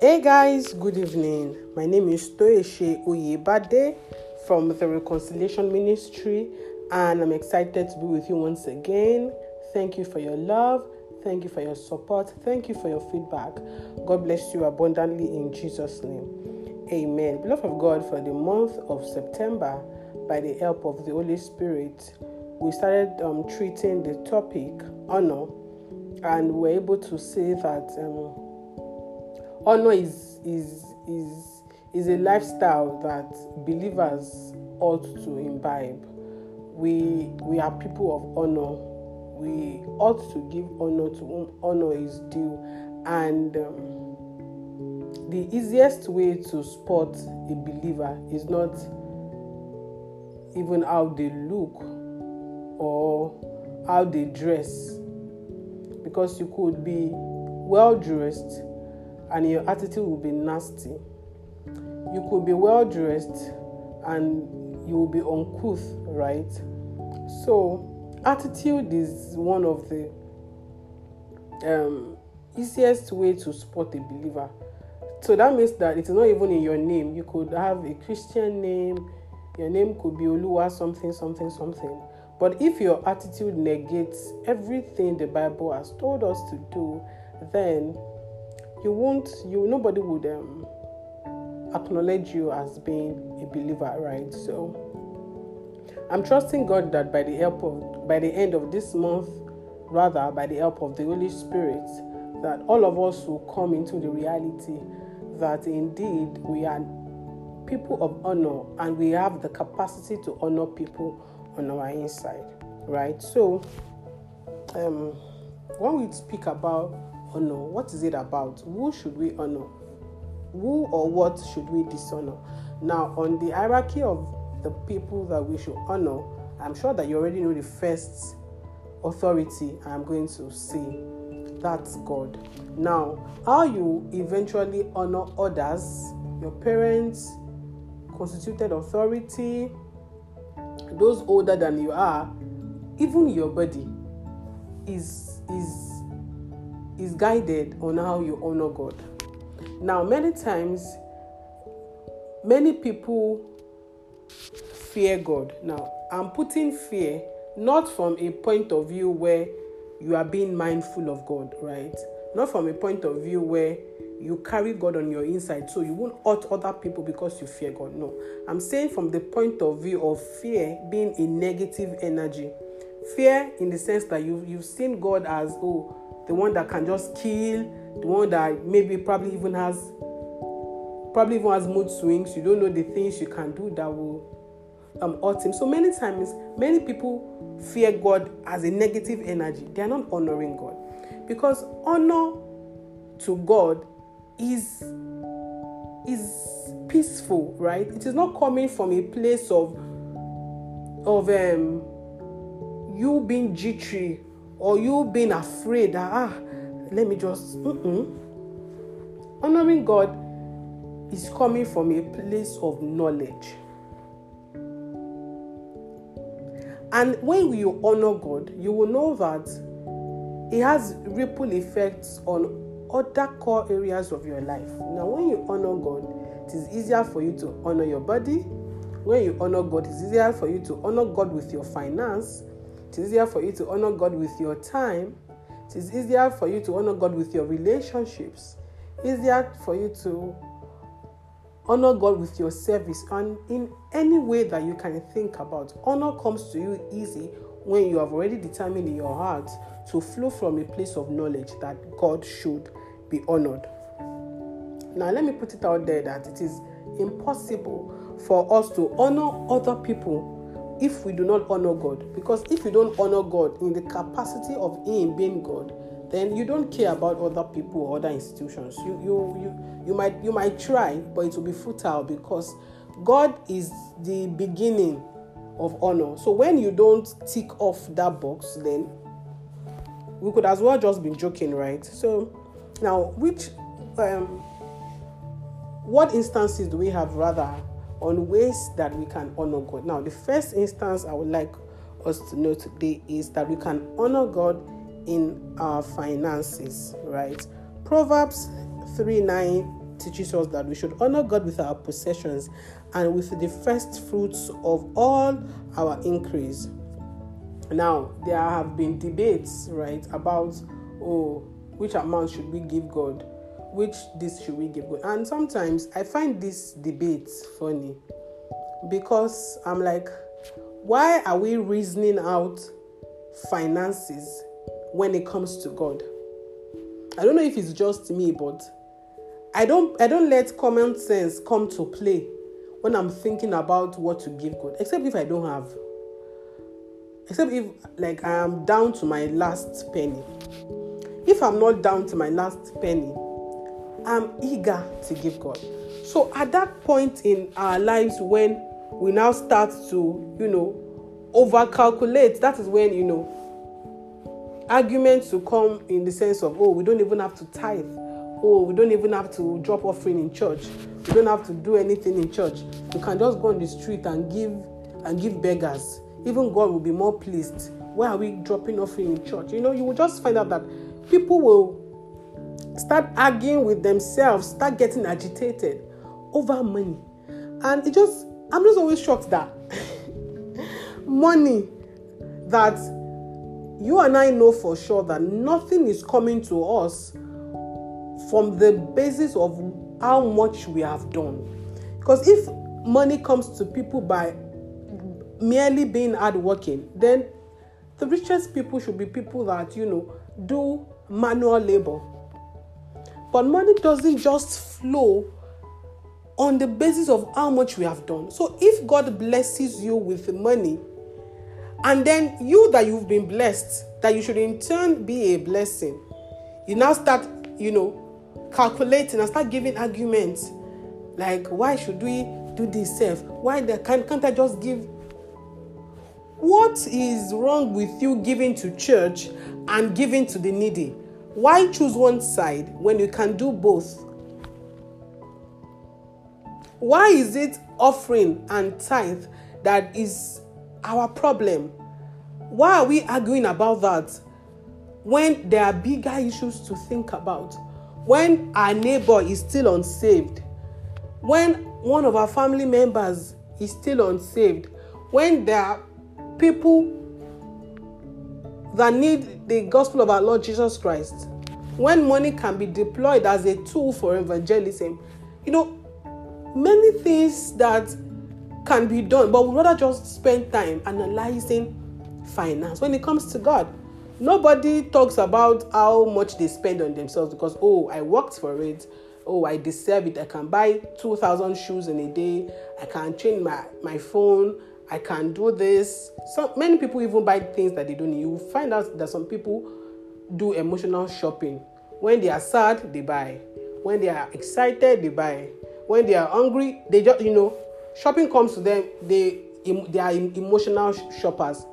Hey guys, good evening. My name is Toyeshe Oyebade from the Reconciliation Ministry, and I'm excited to be with you once again. Thank you for your love. Thank you for your support. Thank you for your feedback. God bless you abundantly in Jesus' name. Amen. Beloved of God, for the month of September, by the help of the Holy Spirit, we started um, treating the topic honor, and we're able to say that um, honor is is is is a lifestyle that believers ought to imbibe. We we are people of honor. We ought to give honor to whom honor is due, and um, the easiest way to spot a believer is not even how they look or how they dress, because you could be well dressed and your attitude will be nasty. You could be well dressed and you will be uncouth, right? So, attitude is one of the um, easiest way to spot a believer. So that means that it's not even in your name. You could have a Christian name. Your name could be Oluwa something something something. But if your attitude negates everything the Bible has told us to do, then you won't you nobody would um, acknowledge you as being a believer right? So i'm trusting god that by the help of by the end of this month rather by the help of the holy spirit that all of us will come into the reality that indeed we are people of honor and we have the capacity to honor people on our inside right? So um, when we speak about honor? What is it about? Who should we honor? Who or what should we dishonor? Now, on the hierarchy of the people that we should honor, I'm sure that you already know the first authority I'm going to say. That's God. Now, how you eventually honor others, your parents, constituted authority, those older than you are, even your body is is is guided on how you honor God. Now, many times, many people fear God. Now, I'm putting fear not from a point of view where you are being mindful of God, right? Not from a point of view where you carry God on your inside, so you won't hurt other people because you fear God. No, I'm saying from the point of view of fear being a negative energy. Fear in the sense that you you've seen God as oh the one that can just kill, the one that maybe probably even has probably even has mood swings. You don't know the things you can do that will um, hurt him. So many times, many people fear God as a negative energy. They are not honoring God because honor to God is is peaceful, right? It is not coming from a place of of um you being jittery or you being afraid that ah let me just mm-mm. honoring god is coming from a place of knowledge. And when you honor god you will know that it has ripple effects on other core areas of your life. Now when you honor god it is easier for you to honor your body. When you honor god it's easier for you to honor god with your finance it is easier for you to honor God with your time. It is easier for you to honor God with your relationships. Easier for you to honor God with your service and in any way that you can think about. Honor comes to you easy when you have already determined in your heart to flow from a place of knowledge that God should be honored. Now, let me put it out there that it is impossible for us to honor other people if we do not honor God. Because if you don't honor God in the capacity of Him being God, then you don't care about other people or other institutions. You you you you might you might try, but it will be futile because God is the beginning of honor. So when you don't tick off that box, then we could as well just be joking, right? So now which um what instances do we have rather on ways that we can honor God. Now, the first instance I would like us to know today is that we can honor God in our finances, right? Proverbs 3 9 teaches us that we should honor God with our possessions and with the first fruits of all our increase. Now, there have been debates, right, about oh, which amount should we give God? Which this should we give God? And sometimes I find this debates funny because I'm like, why are we reasoning out finances when it comes to God? I don't know if it's just me, but I don't I don't let common sense come to play when I'm thinking about what to give God, except if I don't have. Except if like I am down to my last penny. If I'm not down to my last penny, I'm eager to give God. So at that point in our lives when we now start to, you know, over calculate, that is when, you know, arguments will come in the sense of, oh, we don't even have to tithe oh, we don't even have to drop offering in church. We don't have to do anything in church. We can just go on the street and give and give beggars. Even God will be more pleased. Why are we dropping offering in church? You know, you will just find out that people will start arguing with themselves, start getting agitated over money. And it just, I'm just always shocked that money that you and I know for sure that nothing is coming to us from the basis of how much we have done. Because if money comes to people by merely being hardworking, then the richest people should be people that, you know, do manual labor. But money doesn't just flow on the basis of how much we have done. So if God blesses you with money, and then you that you've been blessed, that you should in turn be a blessing, you now start, you know, calculating and start giving arguments. Like why should we do this self? Why the, can, can't i just give? What is wrong with you giving to church and giving to the needy why choose one side when you can do both? Why is it offering and tithe that is our problem? Why are we arguing about that when there are bigger issues to think about? When our neighbor is still unsaved, when one of our family members is still unsaved, when there are people that need the gospel of our Lord Jesus Christ, when money can be deployed as a tool for evangelism, you know, many things that can be done, but we rather just spend time analyzing finance when it comes to God. Nobody talks about how much they spend on themselves because, oh, I worked for it. Oh, I deserve it. I can buy 2,000 shoes in a day. I can change my, my phone. I can do this. So many people even buy things that they don't need. You find out that some people do emotional shopping. When they are sad, they buy. When they are excited, they buy. When they are hungry, they just, you know, shopping comes to them. They, they are emotional shoppers.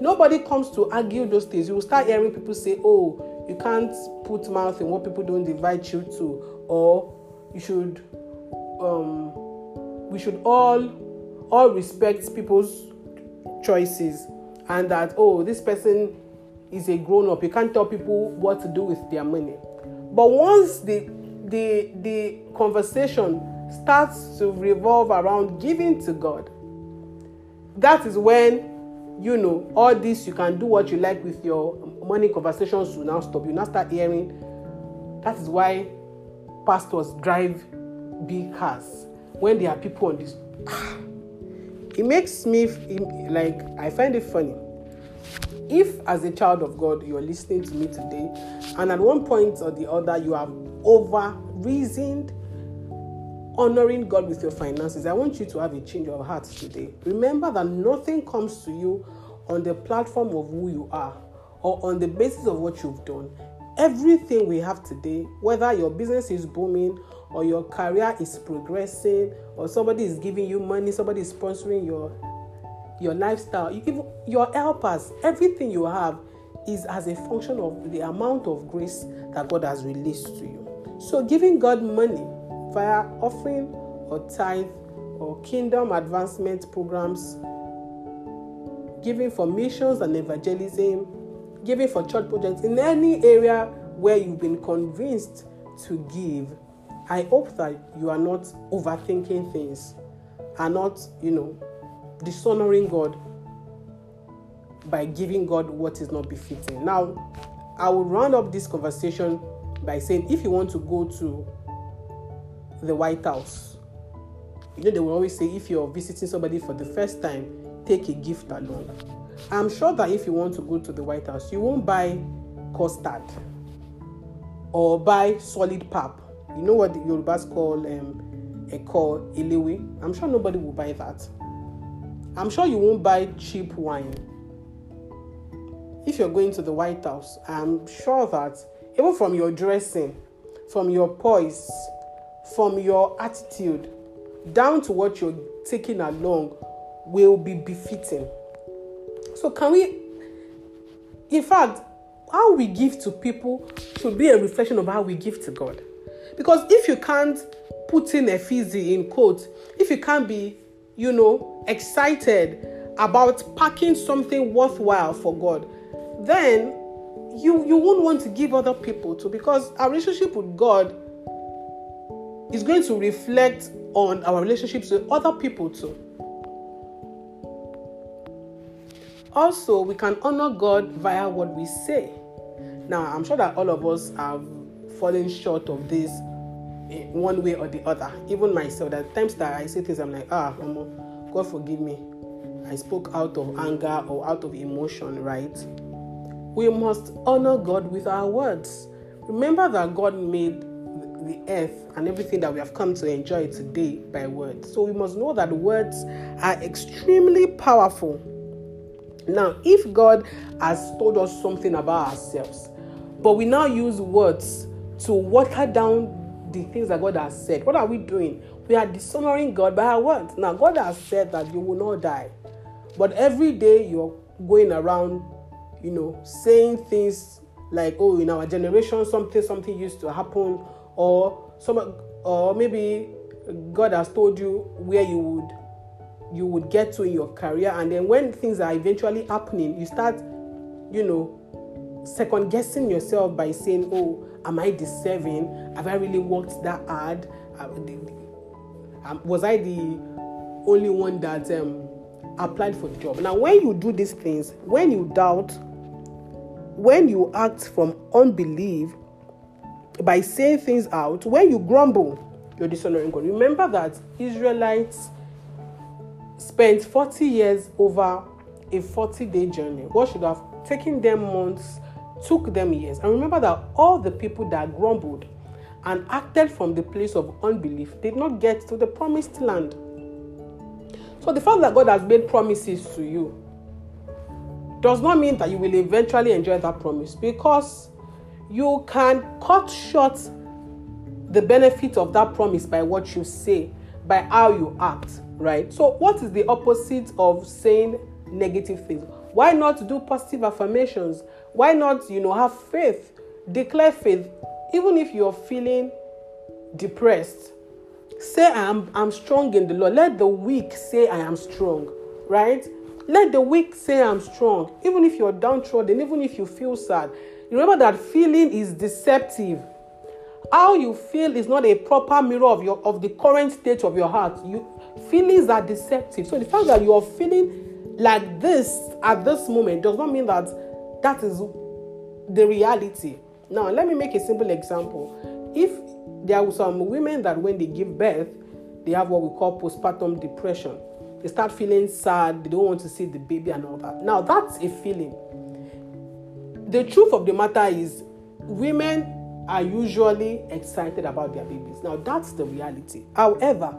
Nobody comes to argue those things. You will start hearing people say, oh, you can't put mouth in what people don't invite you to, or you should, um, we should all, all respect people's choices, and that oh, this person is a grown up. You can't tell people what to do with their money. But once the the the conversation starts to revolve around giving to God, that is when you know, all this you can do what you like with your money conversations will now stop. You now start hearing. That is why pastors drive big cars when there are people on this. It makes me like I find it funny. If, as a child of God, you are listening to me today, and at one point or the other you have over reasoned honoring God with your finances, I want you to have a change of heart today. Remember that nothing comes to you on the platform of who you are or on the basis of what you've done. Everything we have today, whether your business is booming or your career is progressing or somebody is giving you money, somebody is sponsoring your your lifestyle, you give your helpers, everything you have is as a function of the amount of grace that God has released to you. So giving God money via offering or tithe or kingdom advancement programs, giving for missions and evangelism, giving for church projects, in any area where you've been convinced to give, I hope that you are not overthinking things, are not, you know, dishonoring God by giving God what is not befitting. Now, I will round up this conversation by saying if you want to go to the White House, you know, they will always say if you're visiting somebody for the first time, take a gift along. I'm sure that if you want to go to the White House, you won't buy custard or buy solid pap. You know what the Yorubas call um, a call elewe. I'm sure nobody will buy that. I'm sure you won't buy cheap wine if you're going to the White House, I'm sure that even from your dressing, from your poise, from your attitude, down to what you're taking along, will be befitting. So, can we, in fact, how we give to people should be a reflection of how we give to God. Because if you can't put in a fizzy in quote, if you can't be, you know, excited about packing something worthwhile for God, then you you won't want to give other people to because our relationship with God is going to reflect on our relationships with other people too. Also, we can honor God via what we say. Now, I'm sure that all of us have fallen short of this one way or the other. Even myself, at times that I say things, I'm like, ah, God forgive me. I spoke out of anger or out of emotion, right? We must honor God with our words. Remember that God made the earth and everything that we have come to enjoy today by words. So we must know that words are extremely powerful. Now, if God has told us something about ourselves, but we now use words to water down the things that God has said, what are we doing? We are dishonoring God by our words. Now, God has said that you will not die, but every day you're going around you know, saying things like, "Oh, in our generation, something something used to happen," or some, or maybe God has told you where you would you would get to in your career, and then when things are eventually happening, you start, you know, second guessing yourself by saying, "Oh, am I deserving? Have I really worked that hard? Um, was I the only one that um, applied for the job?" Now, when you do these things, when you doubt when you act from unbelief by saying things out, when you grumble, you're dishonoring God. Remember that Israelites spent 40 years over a 40 day journey. What should have taken them months took them years. And remember that all the people that grumbled and acted from the place of unbelief did not get to the promised land. So the fact that God has made promises to you does not mean that you will eventually enjoy that promise because you can cut short the benefit of that promise by what you say, by how you act, right? So, what is the opposite of saying negative things? Why not do positive affirmations? Why not, you know, have faith, declare faith, even if you're feeling depressed? Say, I'm, I'm strong in the Lord. Let the weak say, I am strong, right? Let the weak say, I'm strong. Even if you're downtrodden, even if you feel sad. Remember that feeling is deceptive. How you feel is not a proper mirror of your of the current state of your heart. You feelings are deceptive. So the fact that you are feeling like this at this moment does not mean that that is the reality. Now, let me make a simple example. If there are some women that when they give birth, they have what we call postpartum depression they start feeling sad, they don't want to see the baby and all that. Now, that's a feeling. The truth of the matter is, women are usually excited about their babies. Now, that's the reality. However,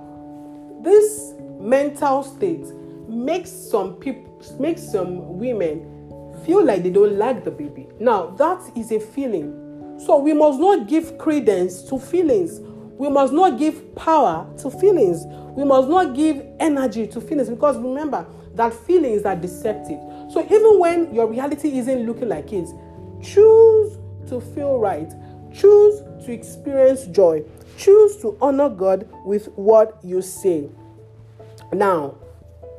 this mental state makes some people makes some women feel like they don't like the baby. Now, that is a feeling. So we must not give credence to feelings. We must not give power to feelings. We must not give energy to feelings because remember that feelings are deceptive. So even when your reality isn't looking like it, choose to feel right. Choose to experience joy. Choose to honor God with what you say. Now,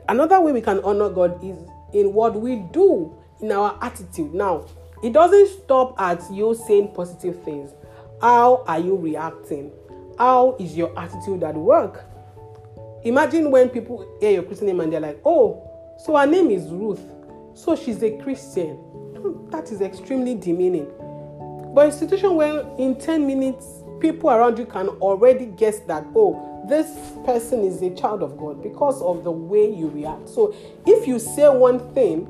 another way we can honor God is in what we do, in our attitude. Now, it doesn't stop at you saying positive things. How are you reacting? how is your attitude at work? Imagine when people hear your Christian name and they're like, oh, so her name is Ruth, so she's a Christian. That is extremely demeaning. But a situation where in 10 minutes, people around you can already guess that, oh, this person is a child of God because of the way you react. So if you say one thing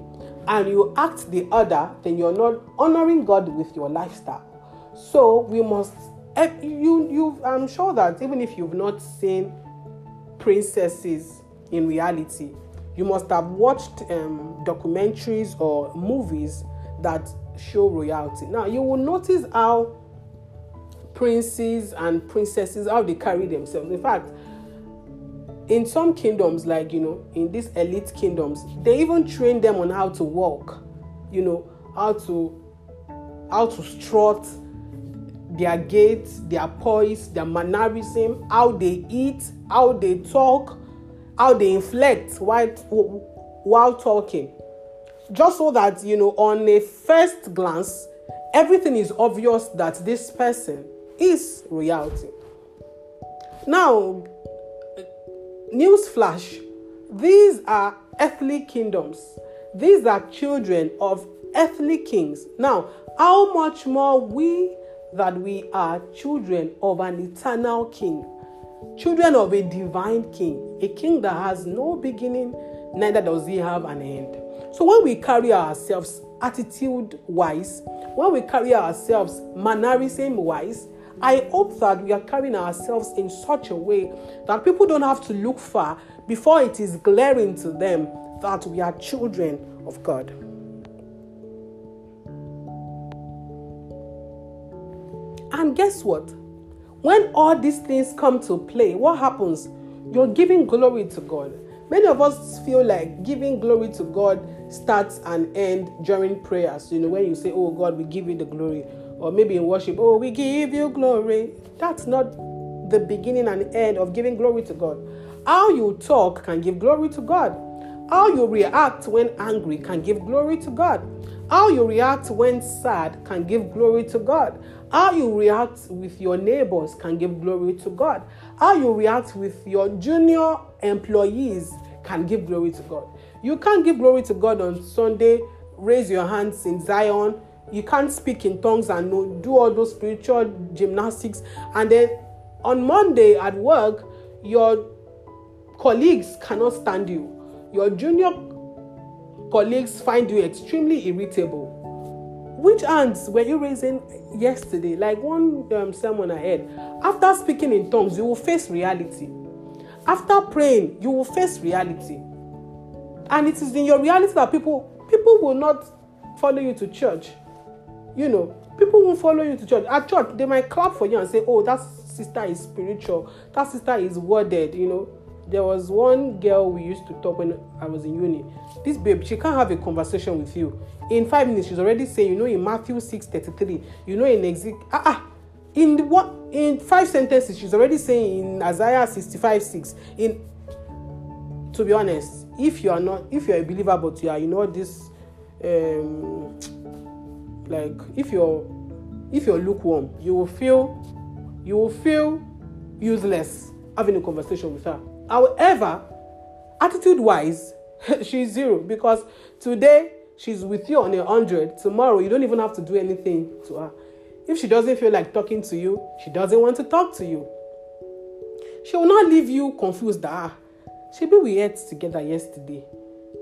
and you act the other, then you're not honoring God with your lifestyle. So we must eh, you you I'm sure that even if you've not seen princesses in reality, you must have watched um, documentaries or movies that show royalty. Now you will notice how princes and princesses how they carry themselves. In fact, in some kingdoms, like you know, in these elite kingdoms, they even train them on how to walk, you know, how to how to strut, their gait, their poise, their mannerism, how they eat, how they talk, how they inflect while while talking. Just so that you know, on a first glance, everything is obvious that this person is reality. Now, news flash these are earthly kingdoms, these are children of earthly kings. Now, how much more we that we are children of an eternal king, children of a divine king, a king that has no beginning, neither does he have an end. So when we carry ourselves attitude wise, when we carry ourselves mannerism wise, I hope that we are carrying ourselves in such a way that people don't have to look far before it is glaring to them that we are children of God. And guess what? When all these things come to play, what happens? You're giving glory to God. Many of us feel like giving glory to God starts and ends during prayers. You know, when you say, Oh God, we give you the glory or maybe in worship, oh, we give you glory. That's not the beginning and end of giving glory to God. How you talk can give glory to God. How you react when angry can give glory to God. How you react when sad can give glory to God. How you react with your neighbors can give glory to God. How you react with your junior employees can give glory to God. You can't give glory to God on Sunday, raise your hands in Zion, you can't speak in tongues and do all those spiritual gymnastics. And then on Monday at work, your colleagues cannot stand you. Your junior colleagues find you extremely irritable. Which hands were you raising yesterday? Like one um, sermon I had. After speaking in tongues, you will face reality. After praying, you will face reality. And it is in your reality that people people will not follow you to church you know, people won't follow you to church. At church, they might clap for you and say, Oh, that sister is spiritual, that sister is worded, you know. There was one girl we used to talk when I was in uni. This babe, she can't have a conversation with you. In five minutes, she's already saying, you know, in Matthew 6 33, you know, in Exit, ah, ah, in what in five sentences, she's already saying in Isaiah 65 6. In to be honest, if you are not, if you're a believer, but you are, you know, this um like if you're if you're lukewarm you will feel you will feel useless having a conversation with her. However attitude wise she's zero because today she's with you on a hundred. Tomorrow you don't even have to do anything to her. If she doesn't feel like talking to you she doesn't want to talk to you. She will not leave you confused that ah. Maybe we ate together yesterday?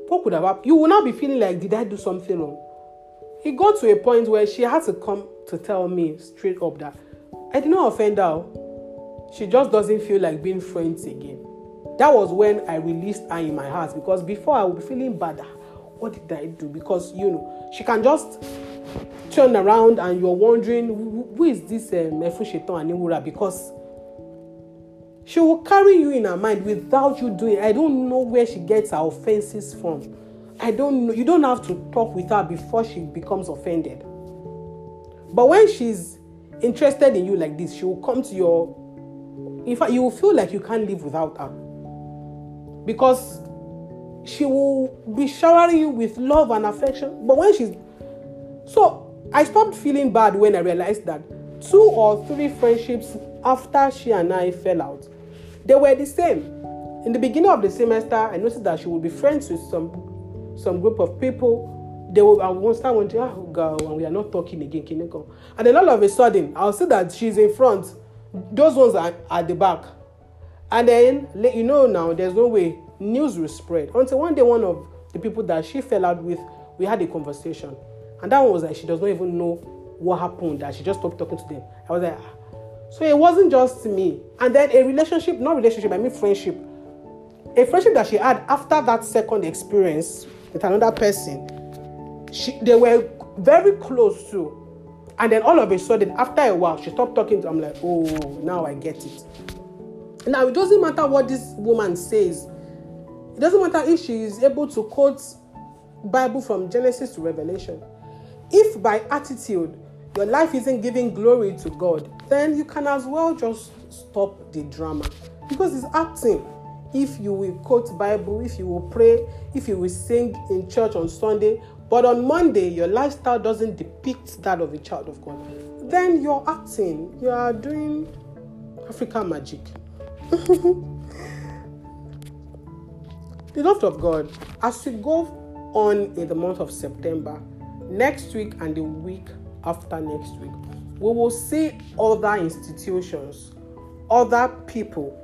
What could have happened? You will not be feeling like did i do something wrong it got to a point where she had to come to tell me straight up that I did not offend her. She just doesn't feel like being friends again. That was when I released her in my heart because before I would be feeling bad. What did I do? Because you know, she can just turn around and you're wondering who is this um, Efu Shetan Animura because she will carry you in her mind without you doing. I don't know where she gets her offenses from. I don't know. You don't have to talk with her before she becomes offended. But when she's interested in you like this, she will come to your. In fact, you will feel like you can't live without her. Because she will be showering you with love and affection. But when she's. So I stopped feeling bad when I realized that two or three friendships after she and I fell out, they were the same. In the beginning of the semester, I noticed that she would be friends with some some group of people. They will I will start wondering, oh God, and we are not talking again, Kineko. And then all of a sudden, I'll see that she's in front. Those ones are at the back. And then you know now there's no way news will spread. Until one day one of the people that she fell out with, we had a conversation. And that one was like she does not even know what happened, that she just stopped talking to them. I was like, ah. so it wasn't just me. And then a relationship, not relationship, I mean friendship. A friendship that she had after that second experience with another person, she, they were very close to. And then all of a sudden, after a while, she stopped talking to I'm like, oh, now I get it. Now, it doesn't matter what this woman says. It doesn't matter if she is able to quote Bible from Genesis to Revelation. If by attitude your life isn't giving glory to God, then you can as well just stop the drama because it's acting. If you will quote Bible, if you will pray, if you will sing in church on Sunday, but on Monday your lifestyle doesn't depict that of a child of God, then you're acting. You are doing African magic. Beloved of God, as we go on in the month of September, next week and the week after next week, we will see other institutions, other people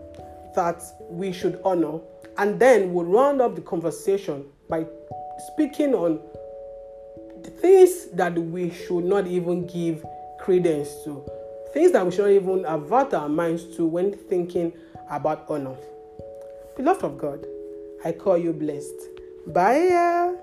that we should honor, and then we'll round up the conversation by speaking on the things that we should not even give credence to, things that we should not even avert our minds to when thinking about honor. Beloved of God, I call you blessed. Bye.